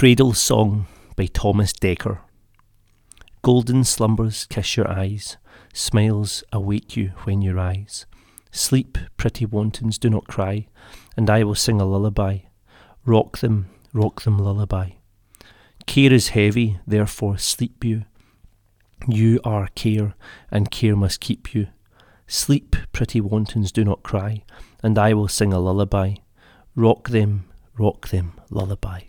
Cradle Song by Thomas Dekker. Golden slumbers kiss your eyes, smiles awake you when you rise. Sleep, pretty wantons, do not cry, and I will sing a lullaby. Rock them, rock them, lullaby. Care is heavy, therefore sleep you. You are care, and care must keep you. Sleep, pretty wantons, do not cry, and I will sing a lullaby. Rock them, rock them, lullaby.